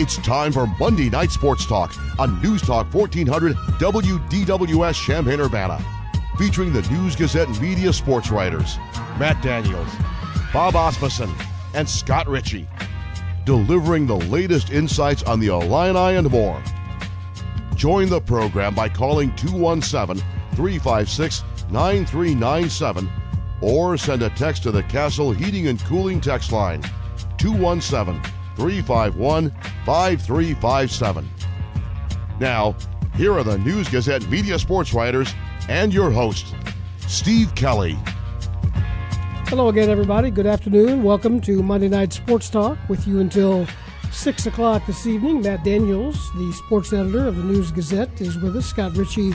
It's time for Monday Night Sports Talk on News Talk 1400 WDWS Champaign Urbana. Featuring the News Gazette media sports writers Matt Daniels, Bob Asmussen, and Scott Richey. Delivering the latest insights on the Illini and more. Join the program by calling 217 356 9397 or send a text to the Castle Heating and Cooling text line 217 351 5357. Now, here are the News Gazette media sports writers and your host, Steve Kelly. Hello again, everybody. Good afternoon. Welcome to Monday Night Sports Talk with you until 6 o'clock this evening. Matt Daniels, the sports editor of the News Gazette, is with us. Scott Richey,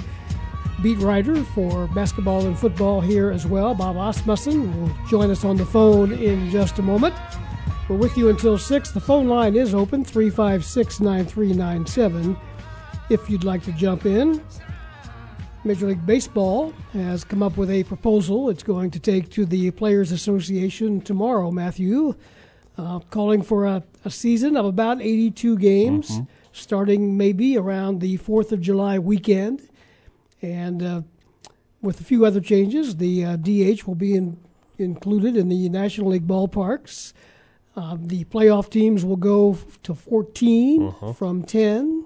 beat writer for basketball and football here as well. Bob Asmussen will join us on the phone in just a moment. We're with you until 6. The phone line is open 356 9397 if you'd like to jump in. Major League Baseball has come up with a proposal it's going to take to the Players Association tomorrow, Matthew, uh, calling for a, a, season of about 82 games, mm-hmm. starting maybe around the 4th of July weekend. And uh, with a few other changes, the uh, DH will be in, included in the National League ballparks. Uh, the playoff teams will go to 14 uh-huh. from 10.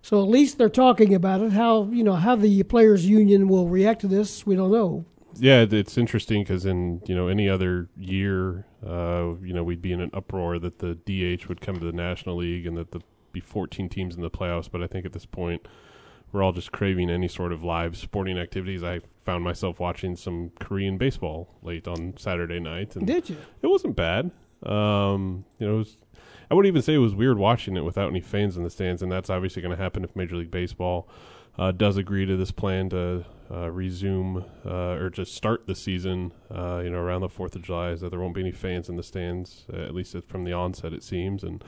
So at least they're talking about it. How you know how the players' union will react to this, we don't know. Yeah, it's interesting because in you know any other year, uh, you know we'd be in an uproar that the DH would come to the National League and that the be 14 teams in the playoffs. But I think at this point, we're all just craving any sort of live sporting activities. I found myself watching some Korean baseball late on Saturday night. And Did you? It wasn't bad. Um, you know, was I wouldn't even say it was weird watching it without any fans in the stands, and that's obviously going to happen if Major League Baseball uh, does agree to this plan to uh, resume uh, or just start the season. Uh, you know, around the Fourth of July, is that there won't be any fans in the stands, at least from the onset, it seems. And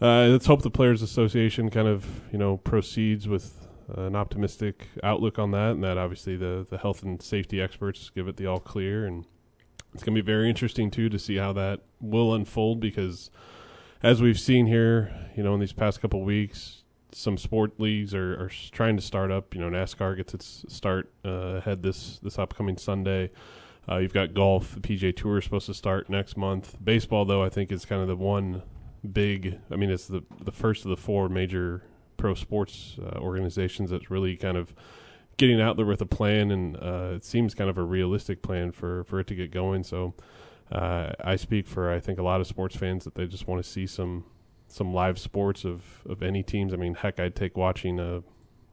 uh, let's hope the Players Association kind of you know proceeds with an optimistic outlook on that, and that obviously the the health and safety experts give it the all clear and. It's going to be very interesting too to see how that will unfold because as we've seen here, you know, in these past couple weeks, some sport leagues are, are trying to start up. You know, NASCAR gets its start uh, ahead this this upcoming Sunday. Uh, you've got golf. The PGA Tour is supposed to start next month. Baseball, though, I think is kind of the one big. I mean, it's the the first of the four major pro sports uh, organizations that's really kind of getting out there with a plan, and uh, it seems kind of a realistic plan for for it to get going. So uh, I speak for I think a lot of sports fans that they just want to see some some live sports of of any teams. I mean, heck, I'd take watching a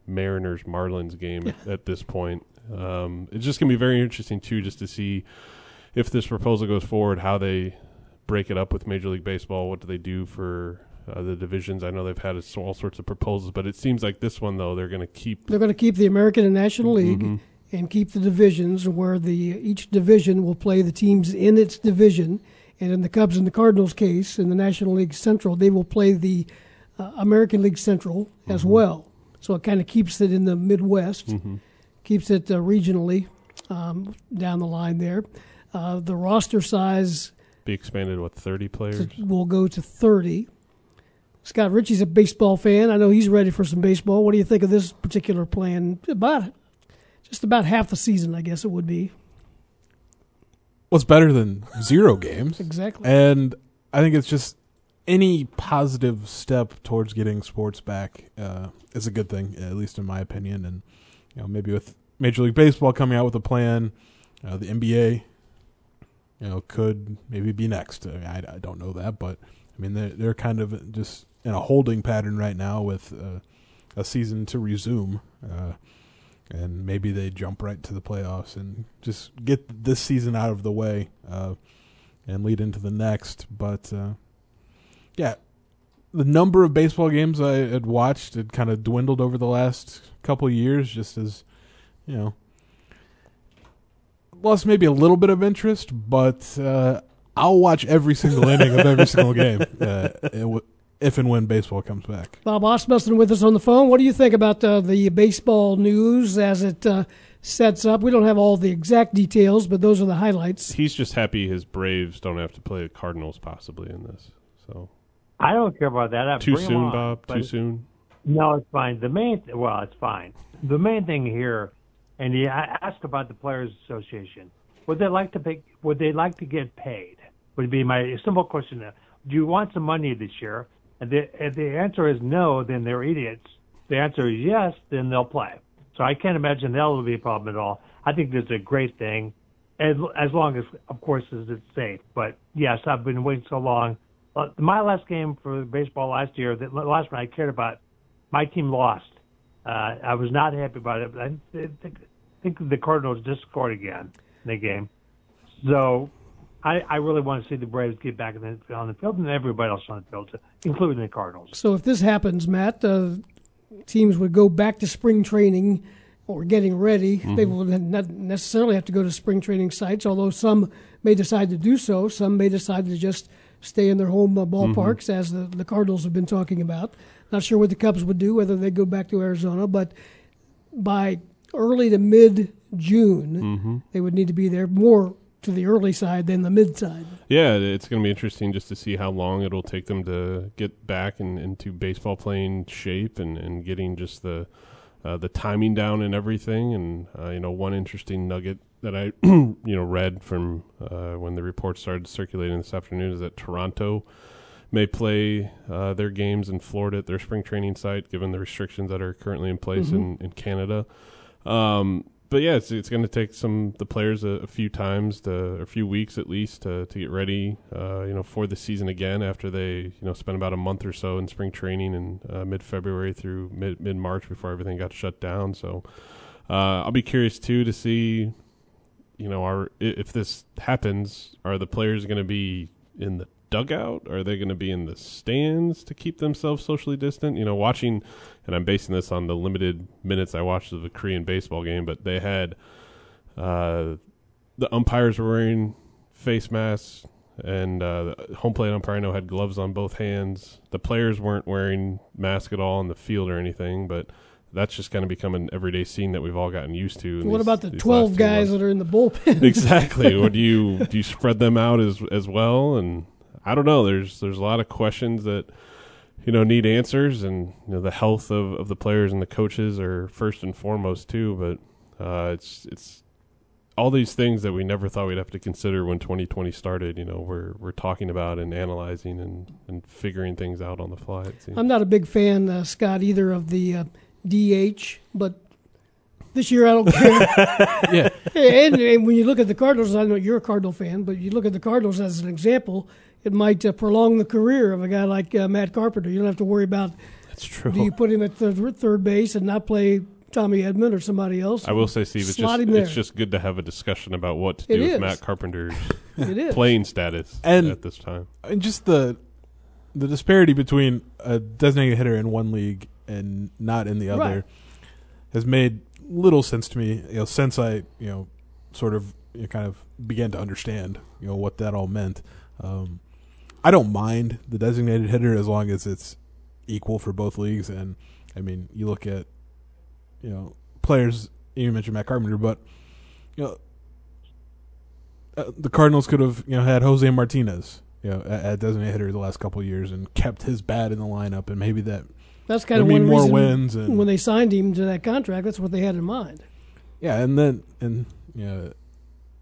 Mariners Marlins game at this point. Um, it's just gonna be very interesting too, just to see if this proposal goes forward, how they break it up with Major League Baseball. What do they do for uh, the divisions? I know they've had all sorts of proposals, but it seems like this one though they're going to keep. They're going to keep the American and National League. Mm-hmm and keep the divisions where the each division will play the teams in its division. And in the Cubs and the Cardinals case, in the National League Central, they will play the uh, American League Central mm-hmm. as well. So it kind of keeps it in the Midwest, mm-hmm. keeps it uh, regionally um, down the line there. Uh, the roster size be expanded with 30 players. Will go to 30. Scott Richey's a baseball fan. I know he's ready for some baseball. What do you think of this particular plan? About just about half the season, I guess it would be. What's better than zero games? exactly. And I think it's just any positive step towards getting sports back uh, is a good thing, at least in my opinion. And you know, maybe with Major League Baseball coming out with a plan, uh, the NBA, you know, could maybe be next. I, mean, I, I, don't know that, but I mean, they're they're kind of just in a holding pattern right now with uh, a season to resume. Uh, and maybe they jump right to the playoffs and just get this season out of the way uh, and lead into the next. But uh, yeah, the number of baseball games I had watched had kind of dwindled over the last couple years, just as you know, lost maybe a little bit of interest. But uh, I'll watch every single inning of every single game. Uh, it, if and when baseball comes back. Bob Asmussen with us on the phone. What do you think about uh, the baseball news as it uh, sets up? We don't have all the exact details, but those are the highlights. He's just happy his Braves don't have to play the Cardinals possibly in this. So I don't care about that. I Too soon, on, Bob. Too soon. No, it's fine. The main well, it's fine. The main thing here, and he I asked about the Players Association. Would they like to pay, Would they like to get paid? Would be my simple question. Do you want some money this year? And the, if the answer is no, then they're idiots. The answer is yes, then they'll play. So I can't imagine that will be a problem at all. I think this is a great thing, as as long as, of course, as it's safe. But yes, I've been waiting so long. Uh, My last game for baseball last year, the last one I cared about, my team lost. Uh, I was not happy about it. But I think, think the Cardinals just scored again in the game. So I, I really want to see the Braves get back in the, on the field and everybody else on the field, including the Cardinals. So if this happens, Matt, uh, teams would go back to spring training or getting ready. They would not necessarily have to go to spring training sites, although some may decide to do so. Some may decide to just stay in their home uh, ballparks, as the, the Cardinals have been talking about. Not sure what the Cubs would do, whether they go back to Arizona, but by early to mid June, they would need to be there more to the early side than the mid side. Yeah, it's going to be interesting just to see how long it'll take them to get back in, into baseball playing shape and, and getting just the uh, the timing down and everything. And uh, you know, one interesting nugget that I you know read from uh, when the report started circulating this afternoon is that Toronto may play uh, their games in Florida at their spring training site, given the restrictions that are currently in place in, in Canada. Um, but yeah, it's it's going to take some the players a, a few times, to, a few weeks at least, to, to get ready, uh, you know, for the season again. After they you know spent about a month or so in spring training in uh, mid February through mid mid March before everything got shut down. So uh, I'll be curious too to see, you know, are if this happens, are the players going to be in the dugout? Are they going to be in the stands to keep themselves socially distant? You know, watching, and I'm basing this on the limited minutes I watched of the Korean baseball game, but they had uh, the umpires were wearing face masks, and uh, the home plate umpire I know had gloves on both hands. The players weren't wearing masks at all on the field or anything, but. That's just kind of become an everyday scene that we've all gotten used to. What these- about the 12 guys that are in the bullpen? exactly. Or do you do you spread them out as as well? And I don't know. There's there's a lot of questions that you know need answers, and you know the health of, of the players and the coaches are first and foremost too. But uh, it's it's all these things that we never thought we'd have to consider when 2020 started. You know, we're we're talking about and analyzing and and figuring things out on the fly. It seems. I'm not a big fan, uh, Scott, either of the uh, DH, but this year I don't care. Yeah. and, and when you look at the Cardinals, I know you're a Cardinal fan, but you look at the Cardinals as an example, it might uh, prolong the career of a guy like uh, Matt Carpenter. You don't have to worry about That's true. do you put him at third, third base and not play Tommy Edman or somebody else. I will say, Steve, it's just it's just good to have a discussion about what to It do with is. Matt Carpenter's playing status And- at this time. and just the the disparity between a designated hitter in one league and not in the other Right. has made little sense to me. You know, since I you know sort of you know, kind of began to understand you know what that all meant. Um, I don't mind the designated hitter as long as it's equal for both leagues. And I mean, you look at you know players. You mentioned Matt Carpenter, but you know. Uh, the Cardinals could have, you know, had Jose Martinez, you know, at, at designated hitter the last couple of years and kept his bat in the lineup, and maybe that That's kind of one more reason wins. And when they signed him to that contract. That's what they had in mind. yeah, and then and yeah,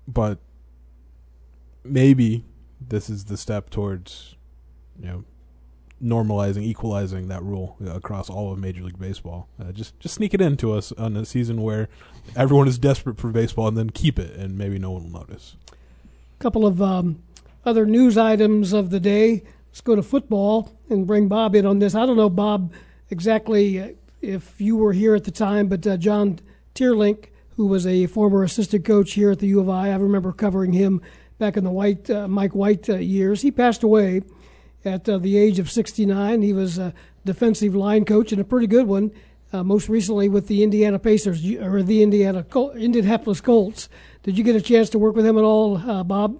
but maybe this is the step towards, you know, normalizing, equalizing that rule across all of Major League Baseball. Uh, just just sneak it into us on a season where everyone is desperate for baseball, and then keep it, and maybe no one will notice. A couple of um, other news items of the day. Let's go to football and bring Bob in on this. I don't know, Bob, exactly uh, if you were here at the time, but uh, John Teerlinck, who was a former assistant coach here at the U of I, I remember covering him back in the White uh, Mike White uh, years. He passed away at uh, the age of 69. He was a defensive line coach and a pretty good one. Uh, most recently with the Indiana Pacers or the Indiana Col- Indianapolis Colts. Did you get a chance to work with him at all, uh, Bob?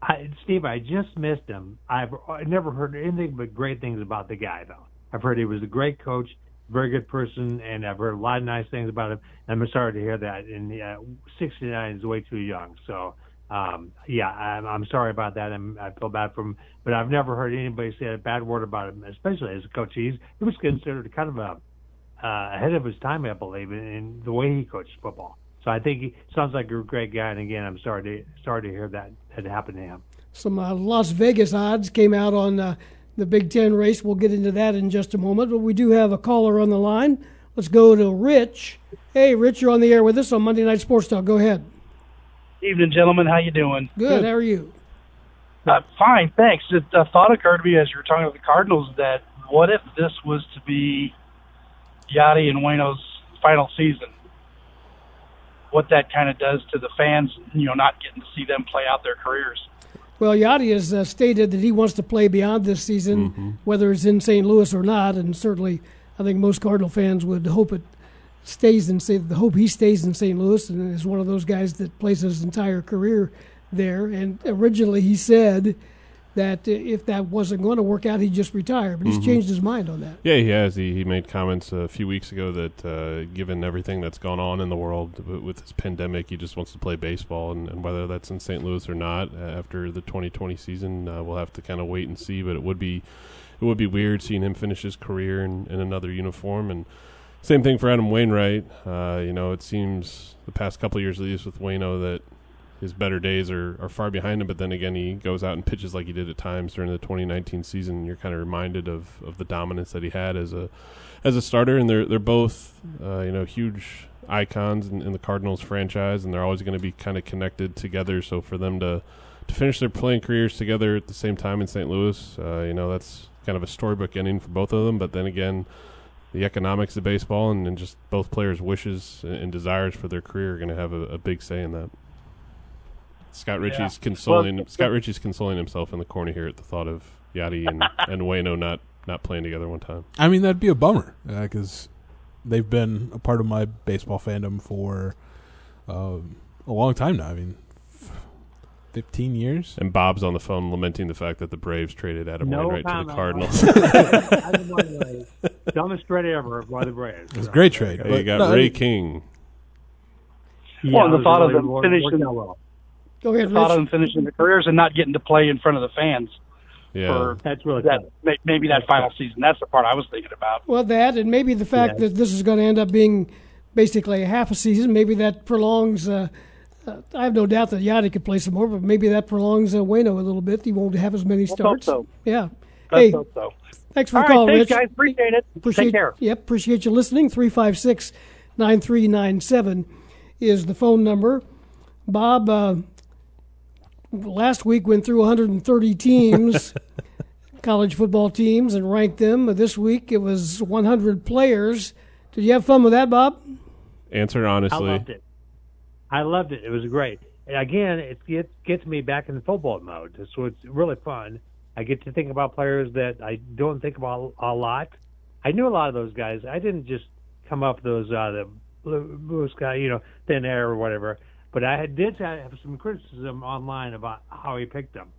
I, Steve, I just missed him. I've never heard anything but great things about the guy, though. I've heard he was a great coach, very good person, and I've heard a lot of nice things about him. I'm sorry to hear that. And uh, 69 is way too young. So um, yeah, I'm, I'm sorry about that. I'm, I feel bad for him, but I've never heard anybody say a bad word about him, especially as a coach. He's he was considered kind of a uh, ahead of his time, I believe, in, in the way he coached football. So I think he sounds like a great guy. And again, I'm sorry to sorry to hear that had happened to him. Some uh, Las Vegas odds came out on uh, the Big Ten race. We'll get into that in just a moment. But we do have a caller on the line. Let's go to Rich. Hey, Rich, you're on the air with us on Monday Night Sports Talk. Go ahead. Evening, gentlemen. How you doing? Good. How are you? Uh, fine, thanks. It, a thought occurred to me as you were talking about the Cardinals that what if this was to be Yadi and Waino's final season? What that kind of does to the fans, you know, not getting to see them play out their careers. Well, Yadi has uh, stated that he wants to play beyond this season, Mm-hmm. whether it's in St. Louis or not, and certainly, I think most Cardinal fans would hope it stays in St. The hope he stays in St. Louis and is one of those guys that plays his entire career there. And originally, he said that if that wasn't going to work out, he'd just retire. But he's Mm-hmm. changed his mind on that. Yeah, he has. He, he made comments a few weeks ago that uh, given everything that's gone on in the world with this pandemic, he just wants to play baseball. And, and whether that's in St. Louis or not uh, after the 2020 season, uh, we'll have to kind of wait and see. But it would be it would be weird seeing him finish his career in, in another uniform. And same thing for Adam Wainwright. Uh, you know, it seems the past couple of years, at least with Waino, that his better days are, are far behind him. But then again, he goes out and pitches like he did at times during the 2019 season. You're kind of reminded of, of the dominance that he had as a as a starter, and they're they're both uh, you know huge icons in, in the Cardinals franchise, and they're always going to be kind of connected together. So for them to to finish their playing careers together at the same time in St. Louis, uh, you know that's kind of a storybook ending for both of them. But then again. The economics of baseball and, and just both players' wishes and, and desires for their career are going to have a, a big say in that. Scott Richey's consoling Scott Richey's consoling himself in the corner here at the thought of Yadi and and Waino not not playing together one time. I mean, that'd be a bummer because they've been a part of my baseball fandom for um, a long time now. I mean, fifteen years. And Bob's on the phone lamenting the fact that the Braves traded Adam No Wainwright to the comment. Cardinals. Adam Wainwright, dumbest trade ever by the Braves. It's was a great trade. Hey, you got no, I Ray mean, King. Yeah, Well, the it was thought of them wor- finishing- worked well. Go ahead, The thought of them finishing their careers and not getting to play in front of the fans Yeah. for That's really that cool. maybe that final season. That's the part I was thinking about. Well, that and maybe the fact Yeah. that this is going to end up being basically a half a season. Maybe that prolongs. Uh, uh, I have no doubt that Yadi could play some more, but maybe that prolongs uh, Waino a little bit. He won't have as many Let's starts. so. Yeah. Let's hey, hope so. thanks for All the right, call, thanks, Rich. guys. Appreciate it. Appreciate, Take care. Yep, appreciate you listening. 356 9397 is the phone number. Bob, uh, last week went through 130 teams, college football teams, and ranked them. This week it was 100 players. Did you have fun with that, Bob? Answer honestly. I honestly. loved it. I loved it. It was great. And again, it gets gets me back in football mode. So it's really fun. I get to think about players that I don't think about a lot. I knew a lot of those guys. I didn't just come up those uh, the blue, blue sky, you know, thin air or whatever. But I did have some criticism online about how he picked them.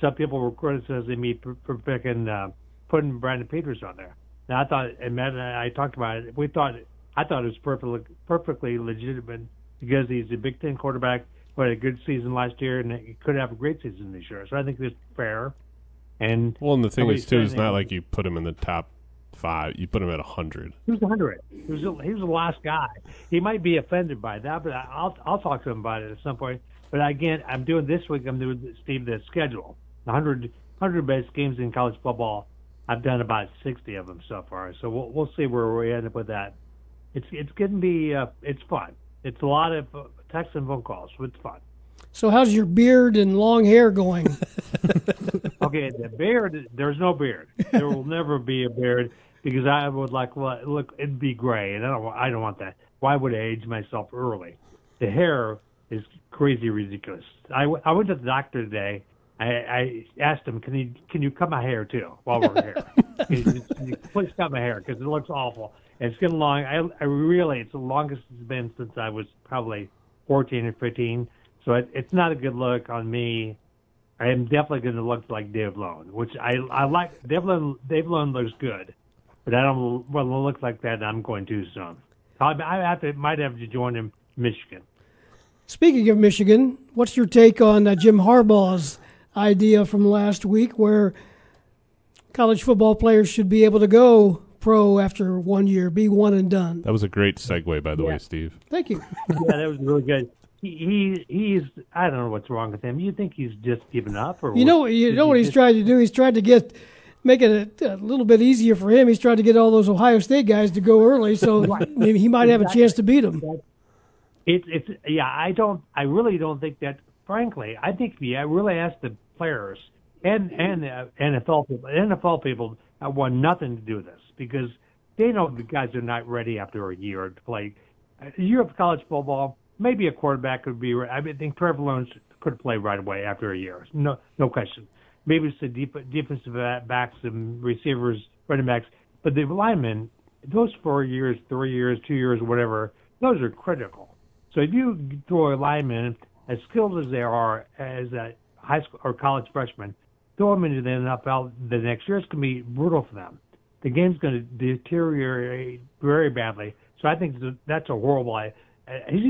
Some people were criticizing me for, for picking uh, putting Brandon Peters on there. Now I thought, and Matt and I talked about it. We thought I thought it was perfectly perfectly legitimate because he's a Big Ten quarterback who had a good season last year and he could have a great season this year. So I think it's fair. And Well, and the thing is too, it's not like you put him in the top five. You put him at hundred. he was 100. He was a, he was the last guy. He might be offended by that, but I- I'll I'll talk to him about it at some point. But again, I'm doing this week. I'm doing Steve the schedule. 100 100 best games in college football. I've done about 60 of them so far. So we'll we'll see where we end up with that. It's it's going to be uh, it's fun. It's a lot of text and phone calls. So it's fun. So, how's your beard and long hair going? Okay, the beard. There's no beard. There will never be a beard because I would like well, look. It'd be gray, and I don't. I don't want that. Why would I age myself early? The hair is crazy ridiculous. I went to the doctor today. I, I asked him, "Can you can you cut my hair too while we're here? can, you, can you please cut my hair because it looks awful. And it's getting long. I, I really, it's the longest it's been since I was probably 14 or 15. So it, it's not a good look on me. I am definitely going to look like Dave Lone, which I I like. Dave Lone, Dave Lone looks good, but I don't want to look like that. I'm going to soon. I, I have to might have to join him, Michigan. Speaking of Michigan, what's your take on uh, Jim Harbaugh's idea from last week where college football players should be able to go pro after one year, be one and done? That was a great segue, by the Yeah. way, Steve. Thank you. yeah, that was really good. He, he he's I don't know what's wrong with him. You think he's just given up, or You know, what- you know what he's just- tried to do. He's trying to get make it a, a little bit easier for him. He's trying to get all those Ohio State guys to go early, so maybe he might have a chance to beat them. It's it's yeah. I don't. I really don't think that. Frankly, I think if I really ask the players and and the NFL people, NFL people uh, want nothing to do with this because they know the guys are not ready after a year to play. A year of college football, maybe a quarterback could be. I think Trevor Lawrence could play right away after a year. No, no question. Maybe it's the deep, defensive backs and receivers, running backs, but the linemen, those four years, three years, two years, whatever, those are critical. So if you throw a lineman as skilled as they are as a high school or college freshman, throw them into the NFL the next year, it's going to be brutal for them. The game's going to deteriorate very badly. So I think that's a horrible. Uh, He's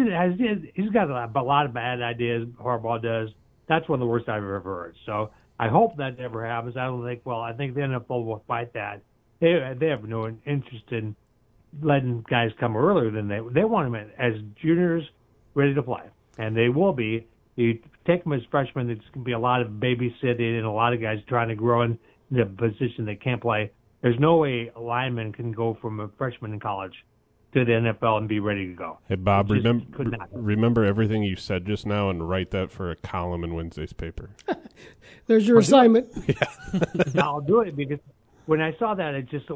he's got a lot of bad ideas. Harbaugh does. That's one of the worst I've ever heard. So I hope that never happens. I don't think. Well, I think the NFL will fight that. They they have no interest in letting guys come earlier than they they want them as juniors ready to play, and they will be. You take them as freshmen, it's going to be a lot of babysitting and a lot of guys trying to grow in the position they can't play. There's no way a lineman can go from a freshman in college to the NFL and be ready to go. Hey, Bob, remember could not remember everything you said just now and write that for a column in Wednesday's paper. There's your assignment. Yeah. I'll do it because when I saw that, I just,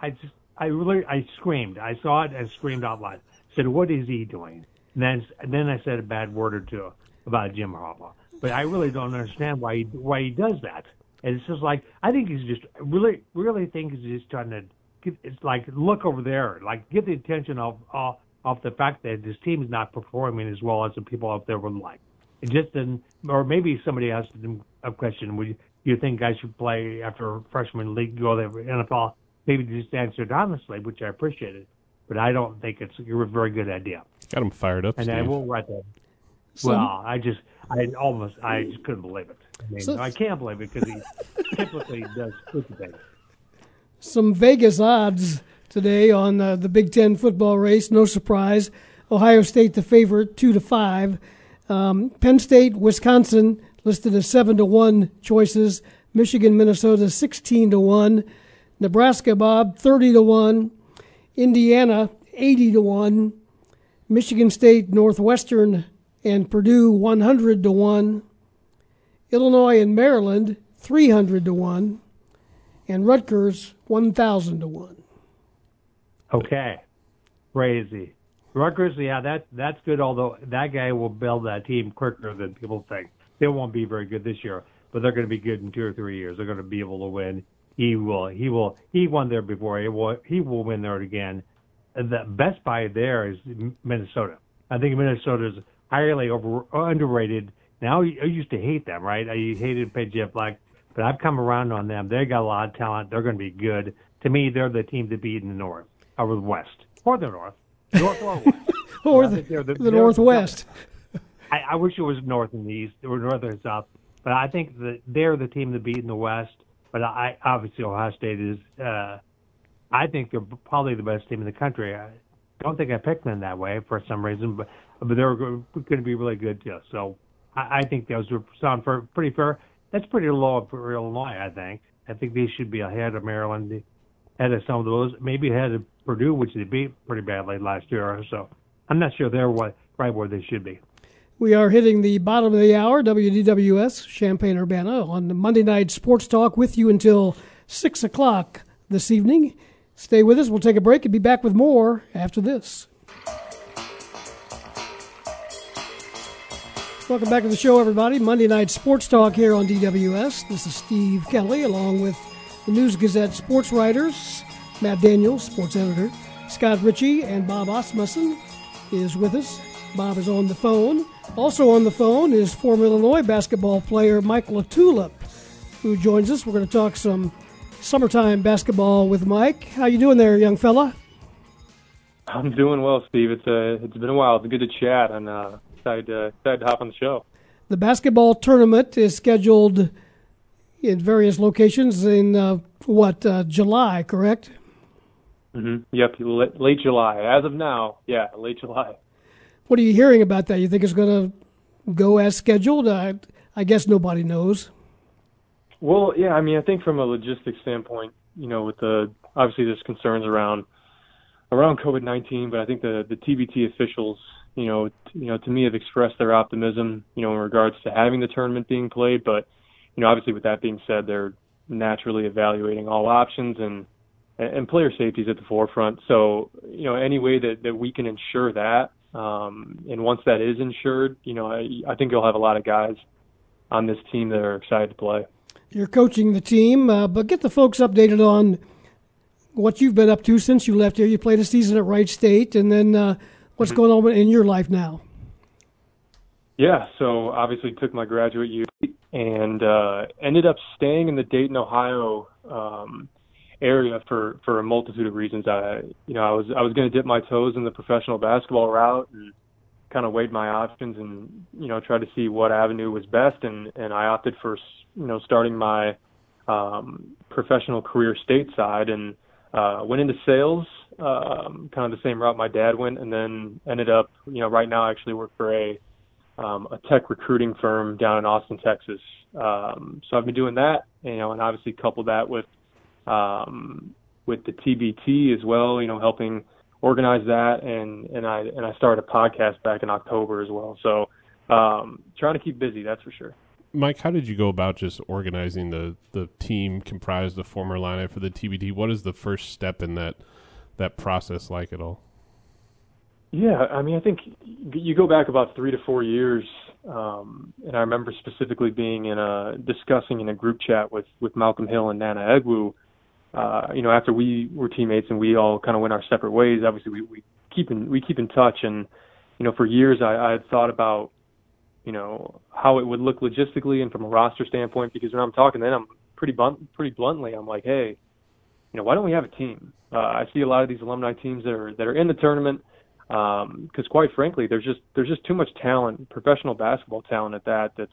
I just, I really, I screamed. I saw it and screamed out loud. said, "What is he doing?" And then, and then I said a bad word or two about Jim Harbaugh. But I really don't understand why he why he does that. And it's just like I think he's just really, really think he's just trying to. Get, it's like look over there, like get the attention of of, of the fact that this team is not performing as well as the people out there would like. It just didn't, or maybe somebody asked him a question. Would you, you think guys should play after a freshman league, go to the NFL? Maybe just answered honestly, which I appreciated. But I don't think it's a very good idea. Got him fired up, And Steve. I will write that. Some- well, I just, I almost, I just couldn't believe it. I mean, So- I can't believe it because he typically does stupid things. Some Vegas odds today on uh, the Big Ten football race. No surprise. Ohio State the favorite, two to five. Um, Penn State, Wisconsin listed as seven to one choices. Michigan, Minnesota, sixteen to one. Nebraska, Bob, thirty to one. Indiana, eighty to one. Michigan State, Northwestern, and Purdue, one hundred to one. Illinois and Maryland, three hundred to one and Rutgers 1,000 to 1. Okay, crazy. Rutgers, yeah, that that's good. Although that guy will build that team quicker than people think. They won't be very good this year, but they're going to be good in two or three years. They're going to be able to win. He will. He will. He won there before. He will. He will win there again. The best buy there is Minnesota. I think Minnesota is highly over underrated. Now I used to hate them, right? I hated P.J. Fleck, but I've come around on them. They got a lot of talent. They're going to be good. To me, they're the team to beat in the North or the West or the North, North or West. Or the, they're the- the they're- Northwest. I, I wish it was North and the East or North and South, but I think that they're the team to beat in the West. But I obviously Ohio State is. Uh, I think they're probably the best team in the country. I don't think I picked them that way for some reason, but but they're going to be really good too. So I, I think those are sound for, pretty fair. That's pretty low for Illinois. I think. I think they should be ahead of Maryland, ahead of some of those, maybe ahead of Purdue, which they beat pretty badly last year. So I'm not sure they're what right where they should be. We are hitting the bottom of the hour, WDWS, Champaign Urbana, on the Monday Night Sports Talk with you until 6 o'clock this evening. Stay with us. We'll take a break and be back with more after this. Welcome back to the show, everybody. Monday Night Sports Talk here on DWS. This is Steve Kelly, along with the News Gazette sports writers, Matt Daniels, sports editor, Scott Richey, and Bob Asmussen is with us. Bob is on the phone. Also on the phone is former Illinois basketball player Mike LaTulip, who joins us. We're going to talk some summertime basketball with Mike. How you doing there, young fella? I'm doing well, Steve. It's uh, it's been a while. It's good to chat, and uh, excited to excited to hop on the show. The basketball tournament is scheduled in various locations in uh, what uh, July, correct? Mm-hmm. Yep, late, late July. As of now, yeah, late July. What are you hearing about that? You think it's going to go as scheduled? Uh, I guess nobody knows. Well, yeah, I mean, I think from a logistics standpoint, you know, with the obviously there's concerns around around COVID nineteen, but I think the the TBT officials, you know, you know, to me have expressed their optimism, you know, in regards to having the tournament being played. But you know, obviously with that being said, they're naturally evaluating all options and and player safety is at the forefront. So you know, any way that that we can ensure that, um, and once that is ensured, you know, I, I think you'll have a lot of guys on this team that are excited to play. You're coaching the team, uh, but get the folks updated on what you've been up to since you left here. You played a season at Wright State, and then uh, what's going on in your life now? Yeah, so obviously took my graduate year and uh, ended up staying in the Dayton, Ohio um, area for for a multitude of reasons. I you know I was I was going to dip my toes in the professional basketball route and kind of weighed my options and you know tried to see what avenue was best and and I opted for you know starting my um, professional career stateside and uh, went into sales, um, kind of the same route my dad went, and then ended up, you know, right now I actually work for a um, a tech recruiting firm down in Austin, Texas. Um, so I've been doing that, you know, and obviously couple that with um, with the TBT as well, you know, helping organize that, and and I and I started a podcast back in October as well. So um, trying to keep busy, that's for sure. Mike, how did you go about just organizing the, the team comprised of former lineup for the TBT? What is the first step in that that process like at all? Yeah, I mean, I think you go back about three to four years, um, and I remember specifically being in a discussing in a group chat with with Malcolm Hill and Nana Egwu. Uh, you know, after we were teammates and we all kind of went our separate ways. Obviously, we, we keep in we keep in touch, and you know, for years I, I had thought about you know how it would look logistically and from a roster standpoint. Because when I'm talking, then I'm pretty pretty bluntly, I'm like, hey, you know, why don't we have a team? Uh, I see a lot of these alumni teams that are that are in the tournament because, um, quite frankly, there's just there's just too much talent, professional basketball talent at that that's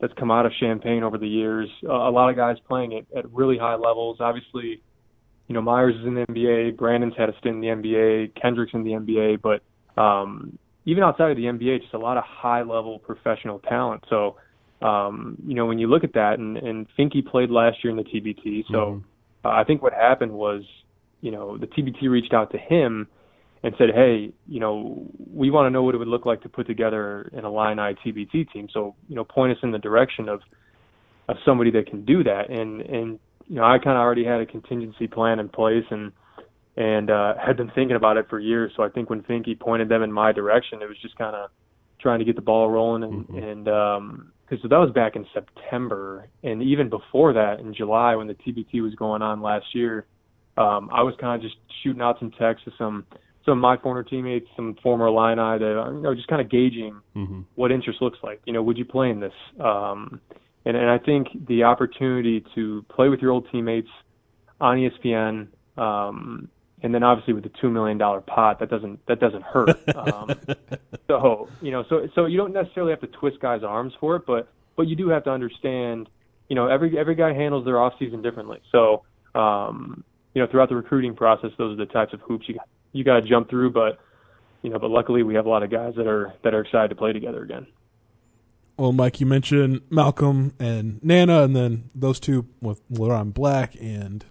that's come out of Champaign over the years. Uh, a lot of guys playing at, at really high levels. Obviously, you know Meyers is in the NBA, Brandon's had a stint in the NBA, Kendrick's in the NBA, but um, even outside of the NBA, just a lot of high level professional talent. So, um, you know, when you look at that, and, and Finke played last year in the TBT. So, mm-hmm. Uh, I think what happened was, you know, the TBT reached out to him and said, hey, you know, we want to know what it would look like to put together an Illini TBT team. So, you know, point us in the direction of of somebody that can do that. And and you know, I kind of already had a contingency plan in place, and and uh, had been thinking about it for years. So I think when Finke pointed them in my direction, it was just kind of trying to get the ball rolling, and mm-hmm. and um, because so that was back in September, and even before that, in July when the TBT was going on last year, um, I was kind of just shooting out some texts to some some of my former teammates, some former Illini, that you know just kind of gauging mm-hmm. what interest looks like. You know, would you play in this? Um, and and I think the opportunity to play with your old teammates on ESPN um, and then obviously with the two million dollar pot, that doesn't that doesn't hurt. um, so you know, so so you don't necessarily have to twist guys' arms for it, but but you do have to understand, you know, every every guy handles their off season differently. So um, you know, throughout the recruiting process, those are the types of hoops you you got to jump through. But you know, but luckily we have a lot of guys that are that are excited to play together again. Well, Mike, you mentioned Malcolm and Nana, and then those two with Leron Black and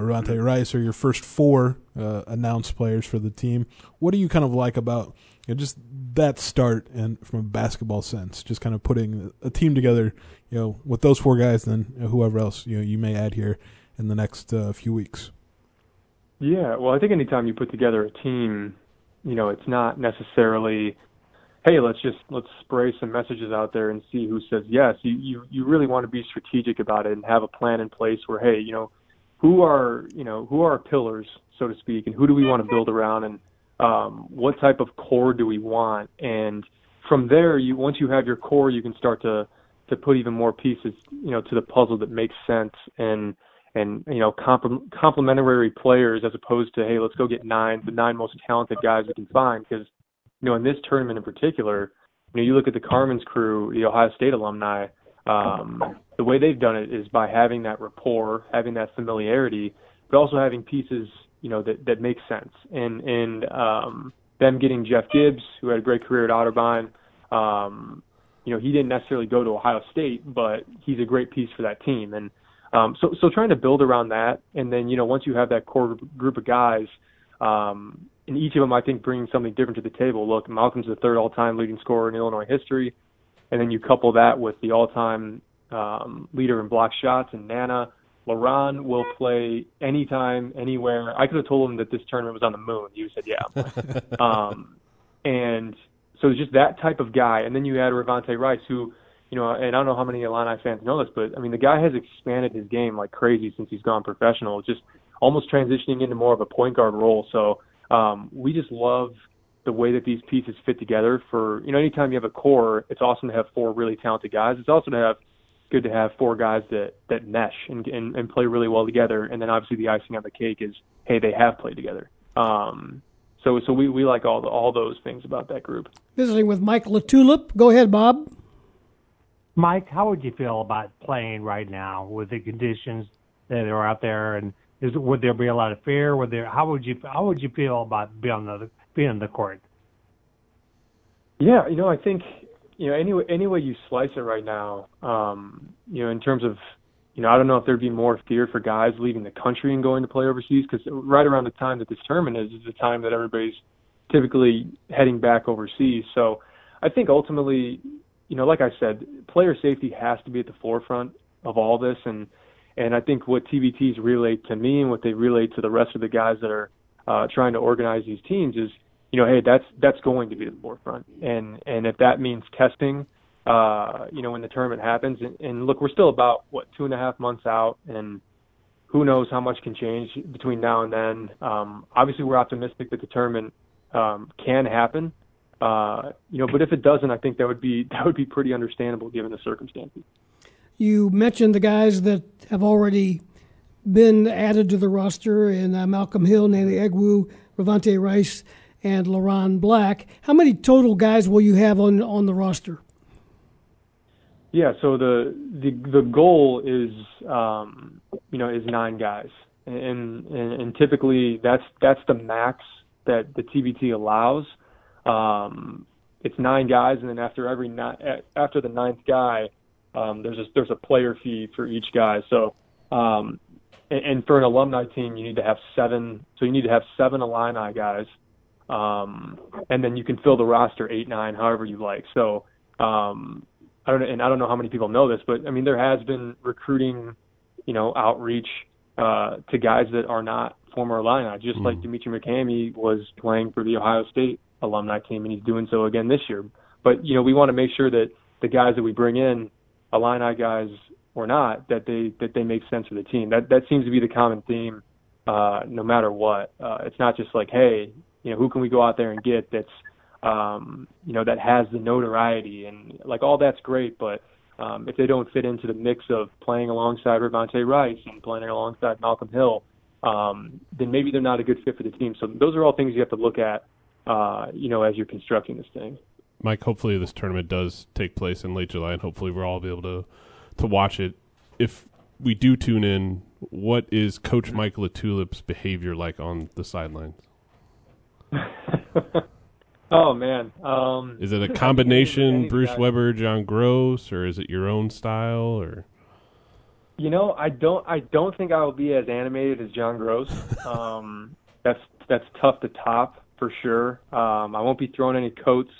Rayvonte Rice are your first four uh, announced players for the team. What do you kind of like about you know, just that start and from a basketball sense, just kind of putting a team together, you know, with those four guys, then you know, whoever else you know you may add here in the next uh, few weeks. Yeah, well, I think anytime you put together a team, you know, it's not necessarily, hey, let's just let's spray some messages out there and see who says yes. You you you really want to be strategic about it and have a plan in place where, hey, you know who are you know who are pillars, so to speak, and who do we want to build around, and um, what type of core do we want, and from there, you once you have your core, you can start to to put even more pieces, you know, to the puzzle that makes sense and and you know comp- complementary players as opposed to hey, let's go get nine the nine most talented guys we can find because you know in this tournament in particular, you know, you look at the Carmen's crew, the Ohio State alumni. Um, the way they've done it is by having that rapport, having that familiarity, but also having pieces, you know, that that make sense. And and um, them getting Jeff Gibbs, who had a great career at Otterbein. Um, you know, he didn't necessarily go to Ohio State, but he's a great piece for that team. And um, so, so trying to build around that, and then you know, once you have that core group of guys, um, and each of them, I think, bringing something different to the table. Look, Malcolm's the third all-time leading scorer in Illinois history, and then you couple that with the all-time um, leader in block shots, and Nana. Leron will play anytime, anywhere. I could have told him that this tournament was on the moon. He said, "Yeah." um, and so it's just that type of guy. And then you add Rayvonte Rice, who, you know, and I don't know how many Illini fans know this, but I mean, the guy has expanded his game like crazy since he's gone professional. Just almost transitioning into more of a point guard role. So um, we just love the way that these pieces fit together. For you know, anytime you have a core, it's awesome to have four really talented guys. It's also to have good to have four guys that that mesh and, and and play really well together. And then obviously the icing on the cake is hey they have played together. Um, so so we, we like all the, all those things about that group. Visiting with Mike LaTulip. Go ahead, Bob. Mike, how would you feel about playing right now with the conditions that are out there, and is would there be a lot of fear? Would there? How would you how would you feel about being on the being on the court? Yeah, you know, I think you know, any any way you slice it right now, um, you know, in terms of, you know, I don't know if there'd be more fear for guys leaving the country and going to play overseas because right around the time that this tournament is is the time that everybody's typically heading back overseas. So I think ultimately, you know, like I said, player safety has to be at the forefront of all this, and and I think what TBTs relate to me and what they relate to the rest of the guys that are uh, trying to organize these teams is you know, hey, that's that's going to be the forefront, and and if that means testing, uh, you know, when the tournament happens, and, and look, we're still about what two and a half months out, and who knows how much can change between now and then. Um, obviously, we're optimistic that the tournament um, can happen, uh, you know, but if it doesn't, I think that would be that would be pretty understandable given the circumstances. You mentioned the guys that have already been added to the roster, and uh, Malcolm Hill, Nana Egwu, Rayvonte Rice and Leron Black. How many total guys will you have on on the roster? Yeah, so the the the goal is um, you know is nine guys, and, and and typically that's that's the max that the TBT allows. Um, it's nine guys, and then after every ni- after the ninth guy, um, there's a there's a player fee for each guy. So um, and, and for an alumni team, you need to have seven. So you need to have seven Illini guys um, and then you can fill the roster eight, nine, however you like. So um, I don't, and I don't know how many people know this, but I mean there has been recruiting, you know, outreach uh, to guys that are not former Illini, just mm. like Demetri McCamey was playing for the Ohio State alumni team, and he's doing so again this year. But you know, we want to make sure that the guys that we bring in, Illini guys or not, that they that they make sense for the team. That that seems to be the common theme, uh, no matter what. Uh, it's not just like, hey, you know, who can we go out there and get that's, um, you know, that has the notoriety and like all that's great, but um, if they don't fit into the mix of playing alongside Rayvonte Rice and playing alongside Malcolm Hill, um, then maybe they're not a good fit for the team. So those are all things you have to look at, uh, you know, as you're constructing this thing. Mike, hopefully this tournament does take place in late July, and hopefully we'll all be able to to watch it. If we do tune in, what is Coach Mike LaTulip's behavior like on the sidelines? oh man, um, is it a combination Bruce guys. Weber, John Groce, or is it your own style, or? You know, I don't. I don't think I will be as animated as John Groce. Um, that's that's tough to top for sure. Um, I won't be throwing any coats.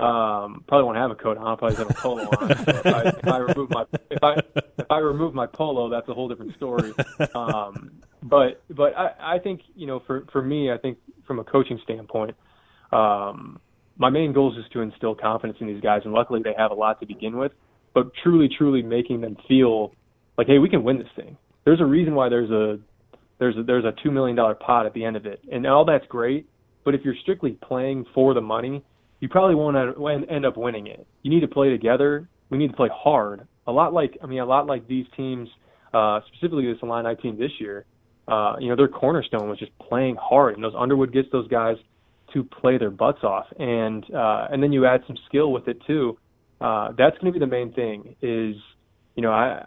Um, probably won't have a coat on. I'll probably have a polo on. if, I, if I remove my if I if I remove my polo, that's a whole different story. Um, but but I, I think you know for for me, I think from a coaching standpoint, um, my main goal is just to instill confidence in these guys, and luckily they have a lot to begin with. But truly, truly making them feel like, hey, we can win this thing. There's a reason why there's a there's a, there's a two million dollar pot at the end of it, and all that's great. But if you're strictly playing for the money, you probably won't end up winning it. You need to play together. We need to play hard. A lot like I mean, a lot like these teams, uh, specifically this Illini team this year uh, you know, their cornerstone was just playing hard. And those Underwood gets those guys to play their butts off, and uh, and then you add some skill with it too. Uh, that's going to be the main thing. Is you know I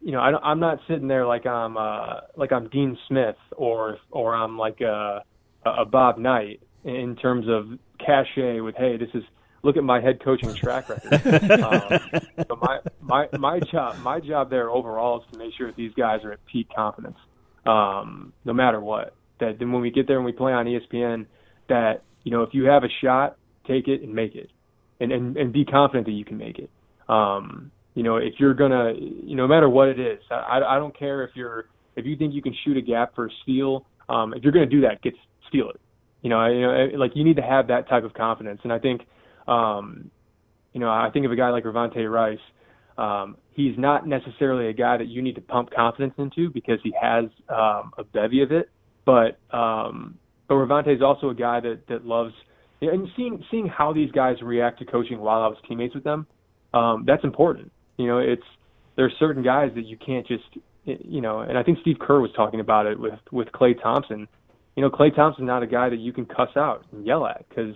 you know I, I'm not sitting there like I'm uh, like I'm Dean Smith or or I'm like a, a Bob Knight in terms of cachet with hey this is look at my head coaching track record. um, so my my my job my job there overall is to make sure that these guys are at peak confidence, um, no matter what. That then when we get there and we play on ESPN, that you know if you have a shot, take it and make it, and and, and be confident that you can make it. Um, you know if you're gonna, you know, no matter what it is, I I don't care if you're if you think you can shoot a gap for a steal. Um, if you're gonna do that, get steal it. You know, you know, like you need to have that type of confidence, and I think um, you know, I think of a guy like Rayvonte Rice. Um, he's not necessarily a guy that you need to pump confidence into because he has um, a bevy of it. But um, but Rayvonte is also a guy that that loves and seeing seeing how these guys react to coaching while I was teammates with them. Um, that's important. You know, it's there's certain guys that you can't just you know, and I think Steve Kerr was talking about it with with Klay Thompson. You know, Klay Thompson's not a guy that you can cuss out and yell at because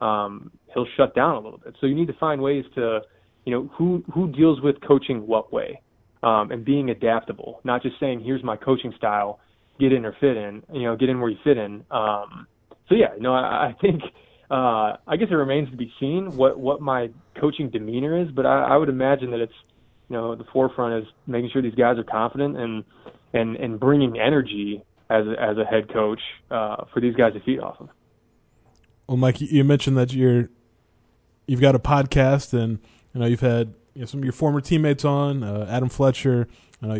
um, he'll shut down a little bit. So you need to find ways to, you know, who who deals with coaching what way, um, and being adaptable. Not just saying here's my coaching style, get in or fit in. You know, get in where you fit in. Um, so yeah, no, I, I think. Uh, I guess it remains to be seen what what my coaching demeanor is, but I, I would imagine that it's you know the forefront is making sure these guys are confident and and and bringing energy as a, as a head coach uh, for these guys to feed off of. Well, Mike, you mentioned that you're you've got a podcast, and you know you've had you know, some of your former teammates on, uh, Adam Fletcher. I know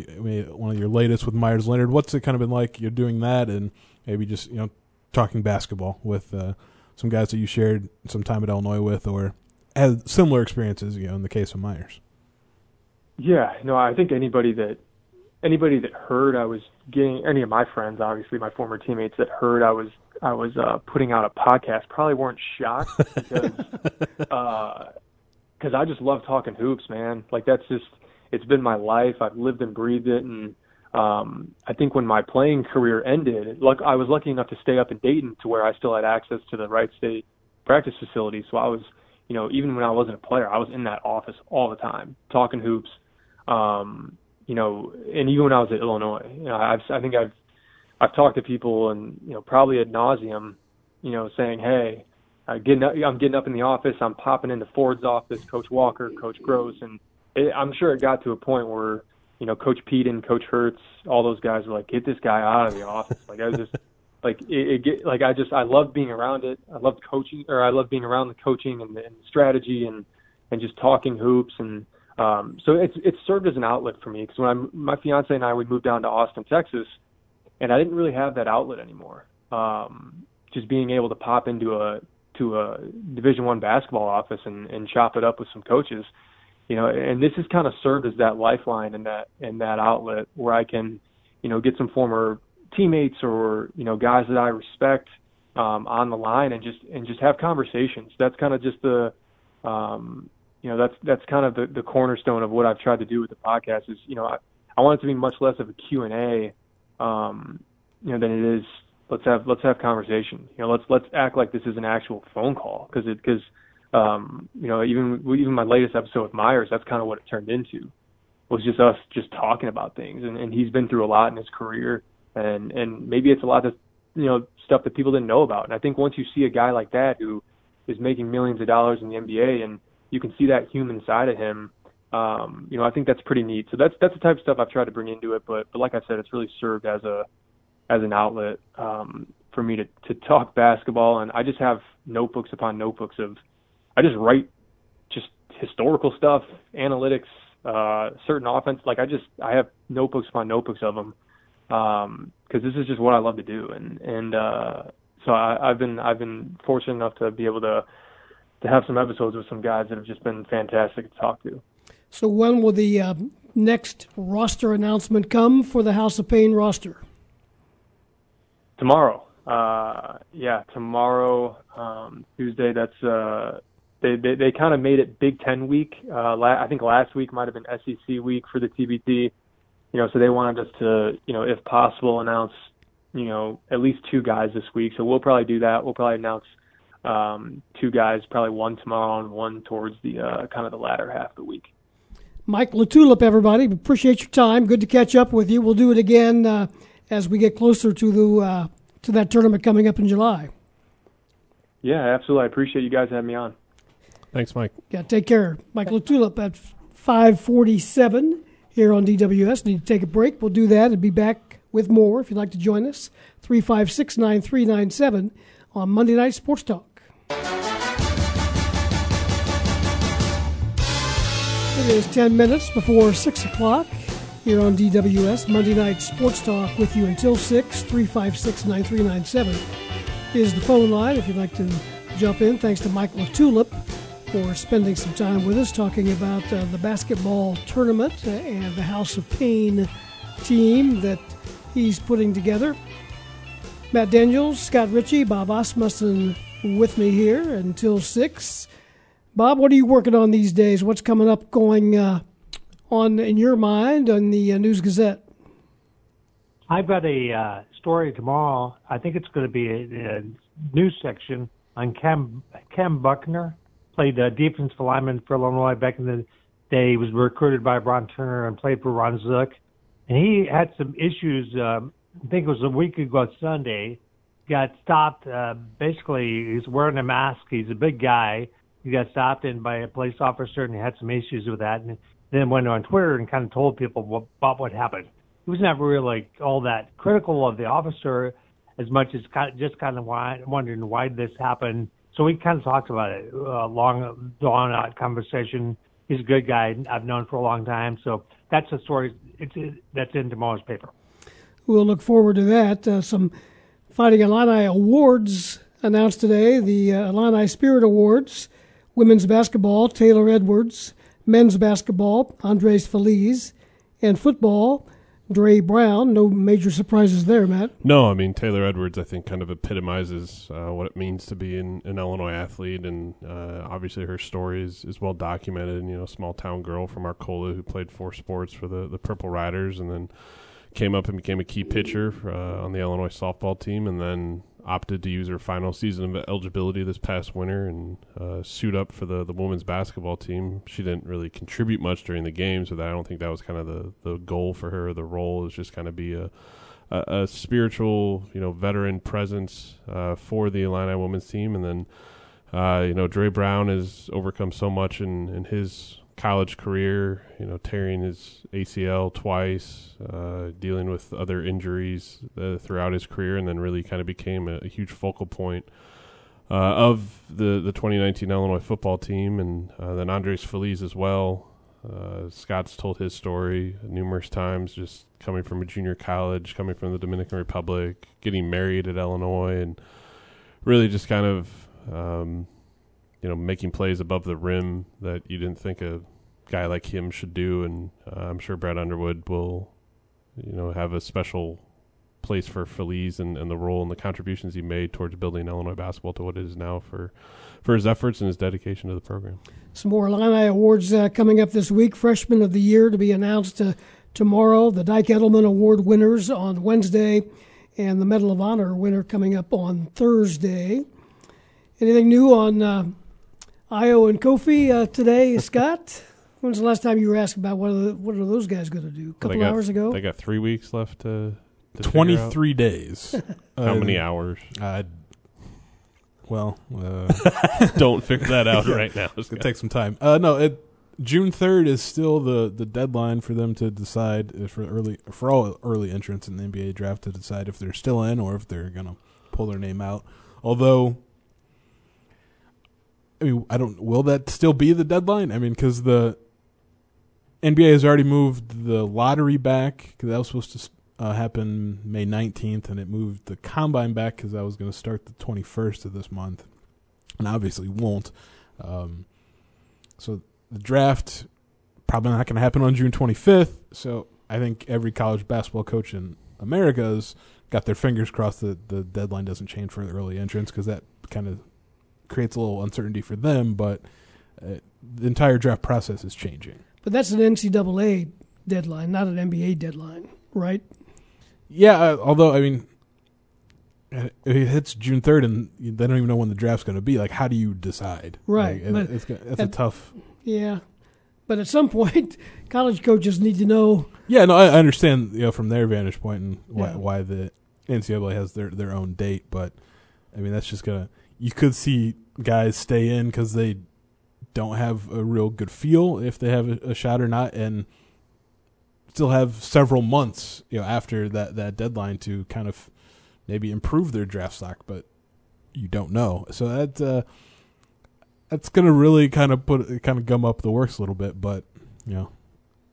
one of your latest with Meyers Leonard. What's it kind of been like? You're doing that, and maybe just you know talking basketball with uh, some guys that you shared some time at Illinois with, or had similar experiences. You know, in the case of Meyers. Yeah, no, I think anybody that anybody that heard I was getting any of my friends, obviously my former teammates that heard I was I was uh, putting out a podcast probably weren't shocked because uh, cause I just love talking hoops, man. Like that's just it's been my life. I've lived and breathed it, and um, I think when my playing career ended, like I was lucky enough to stay up in Dayton to where I still had access to the Wright State practice facility. So I was, you know, even when I wasn't a player, I was in that office all the time talking hoops. Um, you know, and even when I was at Illinois, you know, I've, I think I've I've talked to people and you know probably ad nauseum, you know, saying, "Hey, uh, getting up, I'm getting up in the office. I'm popping into Ford's office, Coach Walker, Coach Groce, and it, I'm sure it got to a point where you know Coach Peden, Coach Hertz, all those guys were like, "Get this guy out of the office." Like I was just like it, it get like I just I love being around it. I love coaching or I love being around the coaching and and strategy and and just talking hoops and um, so it's it's served as an outlet for me because when I'm my fiance and I we moved down to Austin, Texas, and I didn't really have that outlet anymore. Um, just being able to pop into a to a Division One basketball office and, and chop it up with some coaches, you know, and this has kind of served as that lifeline and that and that outlet where I can, you know, get some former teammates or you know guys that I respect um, on the line and just and just have conversations. That's kind of just the um, you know that's that's kind of the, the cornerstone of what I've tried to do with the podcast is you know I, I want it to be much less of a Q and A um, you know, than it is let's have let's have conversation. You know, let's let's act like this is an actual phone call because it because um, you know even even my latest episode with Meyers, that's kind of what it turned into was just us just talking about things, and, and he's been through a lot in his career, and and maybe it's a lot of you know stuff that people didn't know about. And I think once you see a guy like that who is making millions of dollars in the NBA, and you can see that human side of him um, you know, I think that's pretty neat. So that's that's the type of stuff I've tried to bring into it. But but like I said, it's really served as a as an outlet um, for me to to talk basketball, and I just have notebooks upon notebooks of I just write just historical stuff, analytics, uh, certain offense. Like I just I have notebooks upon notebooks of them because um, this is just what I love to do, and and uh, so I, I've been I've been fortunate enough to be able to to have some episodes with some guys that have just been fantastic to talk to. So when will the uh, next roster announcement come for the House of Pain roster? Tomorrow. Uh, yeah, tomorrow, um, Tuesday. That's uh, they they, they kind of made it Big Ten week. Uh, la- I think last week might have been SEC week for the TBT. You know, so they wanted us to, you know, if possible, announce, you know, at least two guys this week. So we'll probably do that. We'll probably announce um, two guys, probably one tomorrow and one towards the uh, kind of the latter half of the week. Mike LaTulip, everybody. Appreciate your time. Good to catch up with you. We'll do it again uh, as we get closer to the uh, to that tournament coming up in July. Yeah, absolutely. I appreciate you guys having me on. Thanks, Mike. Yeah, take care. Mike LaTulip at 547 here on DWS. Need to take a break. We'll do that and be back with more if you'd like to join us. 356 9397 on Monday Night Sports Talk. It is 10 minutes before 6 o'clock here on DWS, Monday Night Sports Talk with you until 6. 356 9397 is the phone line if you'd like to jump in. Thanks to Mike LaTulip for spending some time with us talking about uh, the basketball tournament and the House of Pain team that he's putting together. Matt Daniels, Scott Richey, Bob Asmussen with me here until 6. Bob, what are you working on these days? What's coming up going uh, on in your mind on the uh, News Gazette? I've got a uh, story tomorrow. I think it's going to be a, a news section on Cam Cam Buckner, played uh, defensive lineman for Illinois back in the day. He was recruited by Ron Turner and played for Ron Zook. And he had some issues. Um, I think it was a week ago Sunday. Got stopped. Uh, basically, he's wearing a mask. He's a big guy he got stopped in by a police officer and he had some issues with that and then went on Twitter and kind of told people what, about what happened. He was never really like all that critical of the officer as much as kind of, just kind of why, wondering why this happened. So we kind of talked about it, a long, drawn out conversation. He's a good guy I've known for a long time. So that's a story it's, that's in tomorrow's paper. We'll look forward to that. Uh, some Fighting Illini awards announced today, the uh, Illini Spirit Awards women's basketball, Taylor Edwards, men's basketball, Andres Feliz, and football, Dre Brown. No major surprises there, Matt. No, I mean Taylor Edwards. I think kind of epitomizes uh, what it means to be an, an Illinois athlete, and uh, obviously her story is, is well documented. You know, small town girl from Arcola who played four sports for the the Purple Riders, and then came up and became a key pitcher uh, on the Illinois softball team, and then opted to use her final season of eligibility this past winter and uh, suit up for the, the women's basketball team. She didn't really contribute much during the games, so that I don't think that was kind of the, the goal for her. The role is just kind of be a, a, a spiritual, you know, veteran presence uh, for the Illini women's team. And then, uh, you know, Dre Brown has overcome so much in, in his college career, you know, tearing his ACL twice, uh, dealing with other injuries uh, throughout his career, and then really kind of became a, a huge focal point uh, of the, the 2019 Illinois football team, and uh, then Andres Feliz as well. Uh, Scott's told his story numerous times, just coming from a junior college, coming from the Dominican Republic, getting married at Illinois, and really just kind of um, you know, making plays above the rim that you didn't think a guy like him should do. And uh, I'm sure Brad Underwood will, you know, have a special place for Feliz and, and the role and the contributions he made towards building Illinois basketball to what it is now for for his efforts and his dedication to the program. Some more Illini awards uh, coming up this week. Freshman of the Year to be announced uh, tomorrow. The Dike Eddleman Award winners on Wednesday, and the Medal of Honor winner coming up on Thursday. Anything new on uh, Ayo and Kofi uh, today, Scott. When's the last time you were asked about what are, the, what are those guys going to do? A couple got, hours ago. They got three weeks left to. to Twenty three days. How uh, many hours? Uh, well, uh, don't figure that out right now. It's gonna take some time. Uh, no, it, June third is still the, the deadline for them to decide for early for all early entrants in the NBA draft to decide if they're still in or if they're gonna pull their name out. Although I mean, I don't. Will that still be the deadline? I mean, because the NBA has already moved the lottery back because that was supposed to uh, happen May nineteenth, and it moved the combine back because that was going to start the twenty first of this month, and obviously won't. Um, so the draft probably not going to happen on June twenty fifth. So I think every college basketball coach in America has got their fingers crossed that the deadline doesn't change for the early entrance because that kind of creates a little uncertainty for them, but uh, the entire draft process is changing. But that's an NCAA deadline, not an NBA deadline, right? Yeah, uh, although I mean, If it hits June third, and they don't even know when the draft's going to be. Like, how do you decide? Right, Like, it's, it's a tough. Yeah, but at some point, college coaches need to know. Yeah, no, I I understand. You know, from their vantage point and why, Yeah. why the NCAA has their their own date, but I mean, that's just gonna. You could see guys stay in because they don't have a real good feel if they have a, a shot or not, and still have several months, you know, after that that deadline to kind of maybe improve their draft stock, but you don't know. So that uh, that's gonna really kind of put kind of gum up the works a little bit, but you know,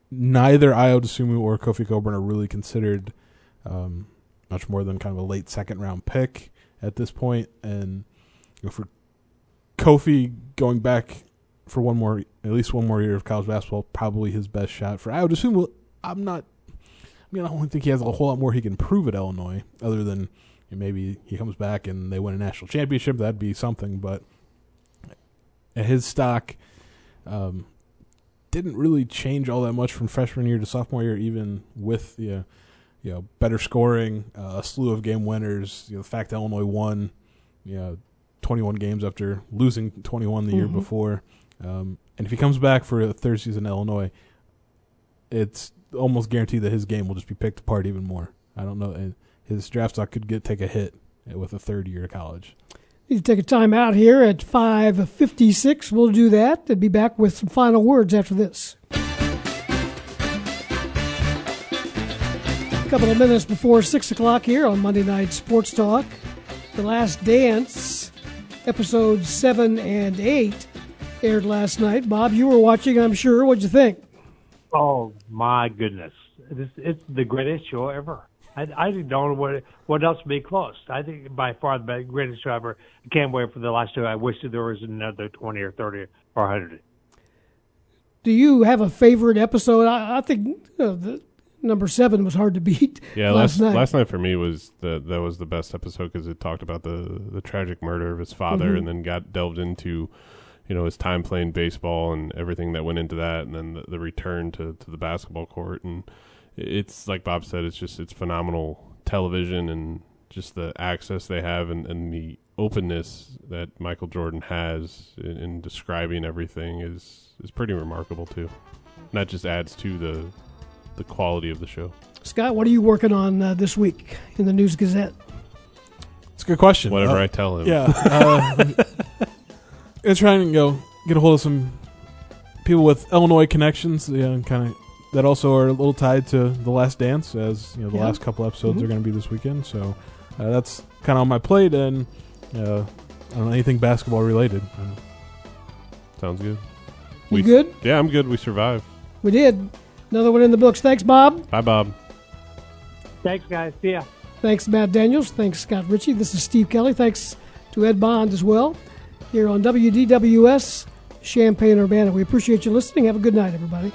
neither Ayo Dosunmu or Kofi Cockburn are really considered um, much more than kind of a late second round pick at this point, and you know, for Kofi going back for one more, at least one more year of college basketball, probably his best shot. For I would assume, well, I'm not. I mean, I don't think he has a whole lot more he can prove at Illinois, other than you know, maybe he comes back and they win a national championship. That'd be something, but his stock um, didn't really change all that much from freshman year to sophomore year, even with you know, you know better scoring, uh, a slew of game winners. You know, the fact that Illinois won, you know, 21 games after losing 21 the year Mhm. before. Um, and if he comes back for a third season in Illinois, it's almost guaranteed that his game will just be picked apart even more. I don't know. His draft stock could get take a hit with a third year of college. Need to take a time out here at 5.56. We'll do that and be back with some final words after this. A couple of minutes before 6 o'clock here on Monday Night Sports Talk. The Last Dance, episodes 7 and 8, aired last night. Bob, you were watching, I'm sure. What'd you think? Oh my goodness, it's, it's the greatest show ever. I, I don't know what what else would be close. I think by far the greatest show ever. I can't wait for the last two. I wish that there was another twenty or thirty or hundred. Do you have a favorite episode? I, I think uh, the number 7 was hard to beat Yeah, last, last night. last night for me was the that was the best episode because it talked about the the tragic murder of his father, Mhm. and then got delved into you know his time playing baseball and everything that went into that, and then the, the return to to the basketball court, and it's like Bob said, it's just it's phenomenal television and just the access they have and, and the openness that Michael Jordan has in, in describing everything is is pretty remarkable too. And that just adds to the the quality of the show. Scott, what are you working on uh, this week in the News Gazette? It's a good question. Whatever Uh, I tell him. Yeah. Uh, gonna try and go get a hold of some people with Illinois connections, yeah, and kind of that also are a little tied to the Last Dance, as you know the Yeah. last couple episodes Mhm. are going to be this weekend. So uh, that's kind of on my plate, and uh, I don't know anything basketball related. Uh, Sounds good. You We- good? Yeah, I'm good. We survived. We did. Another one in the books. Thanks, Bob. Bye, Bob. Thanks, guys. See ya. Thanks, Matt Daniels. Thanks, Scott Richey. This is Steve Kelly. Thanks to Ed Bond as well here on WDWS Champaign Urbana. We appreciate you listening. Have a good night, everybody.